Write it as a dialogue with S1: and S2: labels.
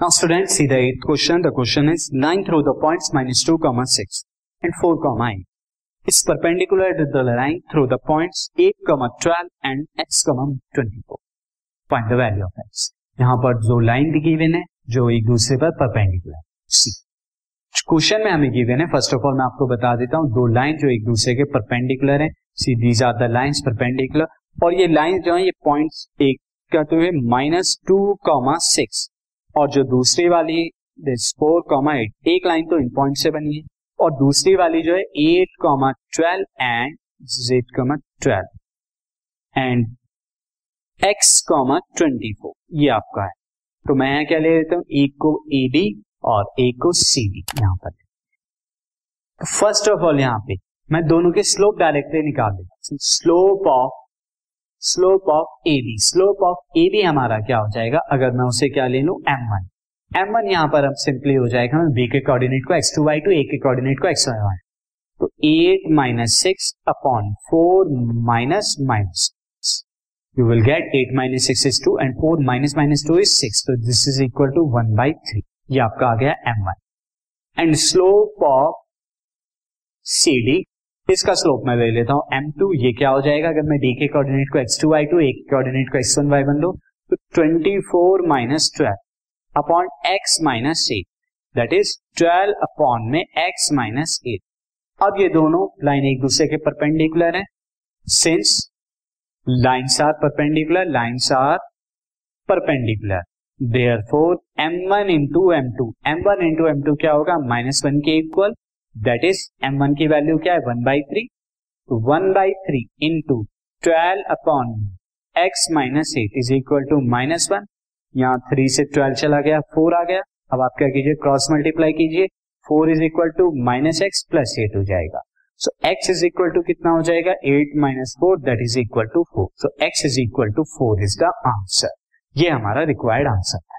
S1: Now students see the eighth question. The question is line through the points minus 2 comma 6 and 4 comma 8 is perpendicular to the line through the points 8 comma 12 and x comma 24. Find the value of x. यहाँ पर जो line given है जो एक दूसरे पर perpendicular सी question में हमें गिवन है फ़र्स्ट ऑफ़ ऑल मैं आपको बता देता हूँ दो लाइन जो एक दूसरे के परपेंडिकुलर है see these are the lines perpendicular और ये लाइन जो है ये पॉइंट्स एक कहते हुए माइनस टू कॉमा सिक्स और जो दूसरी वाली फोर कॉमा एट एक लाइन तो इन पॉइंट से बनी है। और दूसरी वाली जो है eight comma twelve and Z comma twelve and X comma twenty four ये आपका है। तो मैं यहाँ क्या ले लेता हूँ? एक को ए बी और एक को सी डी यहाँ पर। फ़र्स्ट ऑफ़ ऑल यहाँ पे मैं दोनों के स्लोप डायरेक्टली निकाल देता slope of slope of A B. Slope of A B हमारा क्या हो जाएगा? अगर मैं उसे क्या ले लू? M one. एम वन यहाँ पर अब सिंपली हो जाएगा मैं बी के कोऑर्डिनेट को, X two Y two, A के कोऑर्डिनेट को, एक्स वाई वाई। तो eight minus six upon four minus minus you will get eight minus six is two and four minus minus two is six तो this is equal to one by three ये आपका आ गया M one and slope of C D इसका slope मैं ले लेता हूँ। एम टू ये क्या हो जाएगा? अगर मैं डी के कोऑर्डिनेट को X two Y two A के कोऑर्डिनेट को एक्स वन वाई वन लो तो twenty four minus twelve upon X minus eight that is twelve upon में एक्स माइनस एट अब ये दोनों लाइन एक दूसरे के परपेंडिकुलर है। Since lines are perpendicular lines are perpendicular therefore M one into M two M one into M two क्या होगा? माइनस वन के equal that is M one की वैल्यू क्या है? One by three one by three into twelve upon X minus eight is equal to minus one यहाँ three से twelve चला गया फोर आ गया. अब आप क्या कीजिए? क्रॉस मल्टीप्लाई कीजिए. Four is equal to minus X plus eight हो जाएगा. So X is equal to कितना हो जाएगा? Eight minus four that is equal to four so X is equal to four is the answer ये हमारा required answer है.